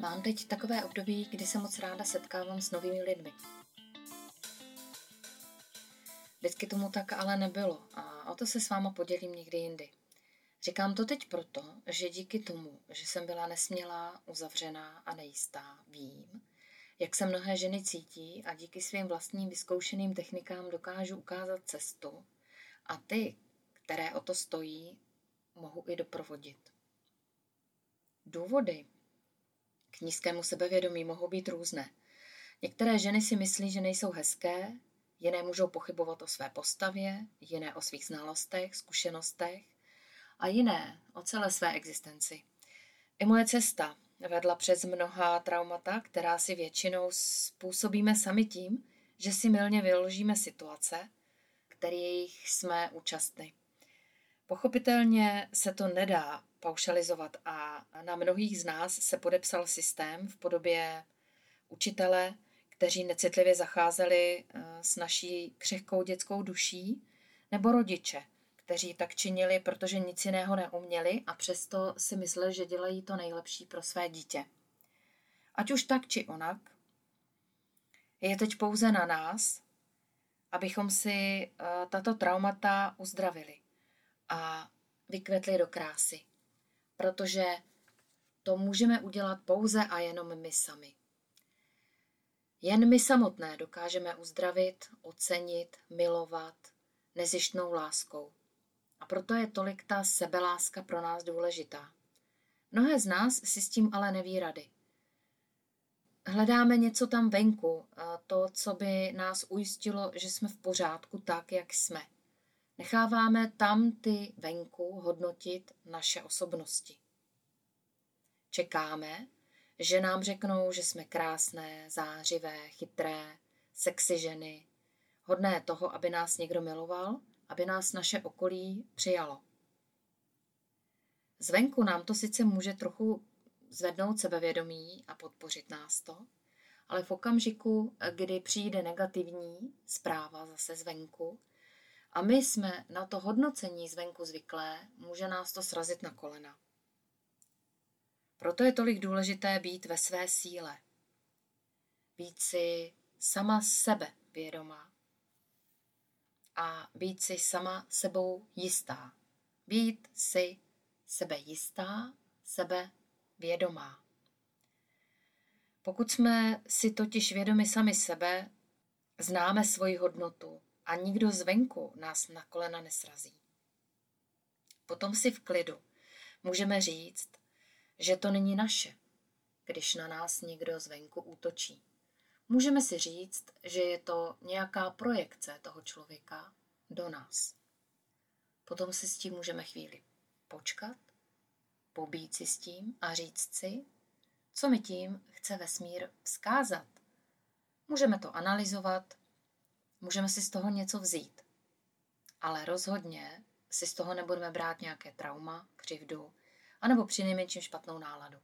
Mám teď takové období, kdy se moc ráda setkávám s novými lidmi. Vždycky tomu tak ale nebylo a o to se s váma podělím někdy jindy. Říkám to teď proto, že díky tomu, že jsem byla nesmělá, uzavřená a nejistá, vím, jak se mnohé ženy cítí a díky svým vlastním vyzkoušeným technikám dokážu ukázat cestu a ty, které o to stojí, mohu i doprovodit. Důvody, k nízkému sebevědomí mohou být různé. Některé ženy si myslí, že nejsou hezké, jiné můžou pochybovat o své postavě, jiné o svých znalostech, zkušenostech a jiné o celé své existenci. I moje cesta vedla přes mnoha traumata, která si většinou způsobíme sami tím, že si milně vyložíme situace, kterých jsme účastní. Pochopitelně se to nedá paušalizovat a na mnohých z nás se podepsal systém v podobě učitele, kteří necitlivě zacházeli eh, s naší křehkou dětskou duší, nebo rodiče, kteří tak činili, protože nic jiného neuměli a přesto si mysleli, že dělají to nejlepší pro své dítě. Ať už tak či onak, je teď pouze na nás, abychom si eh, tato traumata uzdravili a vykvetli do krásy protože to můžeme udělat pouze a jenom my sami. Jen my samotné dokážeme uzdravit, ocenit, milovat nezištnou láskou. A proto je tolik ta sebeláska pro nás důležitá. Mnohé z nás si s tím ale neví rady. Hledáme něco tam venku, to, co by nás ujistilo, že jsme v pořádku tak, jak jsme – Necháváme tam ty venku hodnotit naše osobnosti. Čekáme, že nám řeknou, že jsme krásné, zářivé, chytré, sexy ženy, hodné toho, aby nás někdo miloval, aby nás naše okolí přijalo. Zvenku nám to sice může trochu zvednout sebevědomí a podpořit nás to, ale v okamžiku, kdy přijde negativní zpráva zase zvenku, a my jsme na to hodnocení zvenku zvyklé, může nás to srazit na kolena. Proto je tolik důležité být ve své síle. Být si sama sebe vědomá. A být si sama sebou jistá. Být si sebe jistá, sebe vědomá. Pokud jsme si totiž vědomi sami sebe, známe svoji hodnotu, a nikdo zvenku nás na kolena nesrazí. Potom si v klidu můžeme říct, že to není naše, když na nás někdo zvenku útočí. Můžeme si říct, že je to nějaká projekce toho člověka do nás. Potom si s tím můžeme chvíli počkat, pobít si s tím a říct si, co mi tím chce vesmír vzkázat. Můžeme to analyzovat, Můžeme si z toho něco vzít. Ale rozhodně si z toho nebudeme brát nějaké trauma, křivdu, anebo přinejmenším špatnou náladu.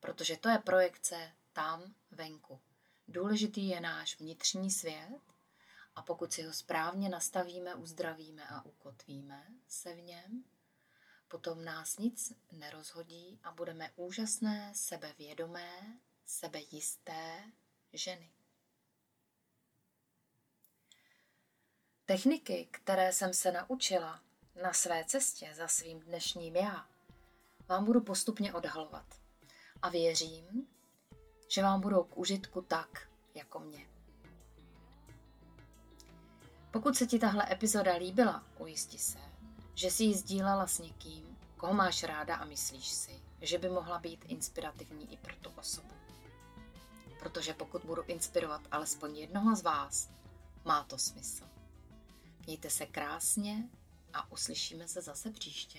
Protože to je projekce tam venku. Důležitý je náš vnitřní svět a pokud si ho správně nastavíme, uzdravíme a ukotvíme se v něm, potom nás nic nerozhodí a budeme úžasné, sebevědomé, sebejisté ženy. Techniky, které jsem se naučila na své cestě za svým dnešním já, vám budu postupně odhalovat. A věřím, že vám budou k užitku tak, jako mě. Pokud se ti tahle epizoda líbila, ujisti se, že si ji sdílela s někým, koho máš ráda a myslíš si, že by mohla být inspirativní i pro tu osobu. Protože pokud budu inspirovat alespoň jednoho z vás, má to smysl. Mějte se krásně a uslyšíme se zase příště.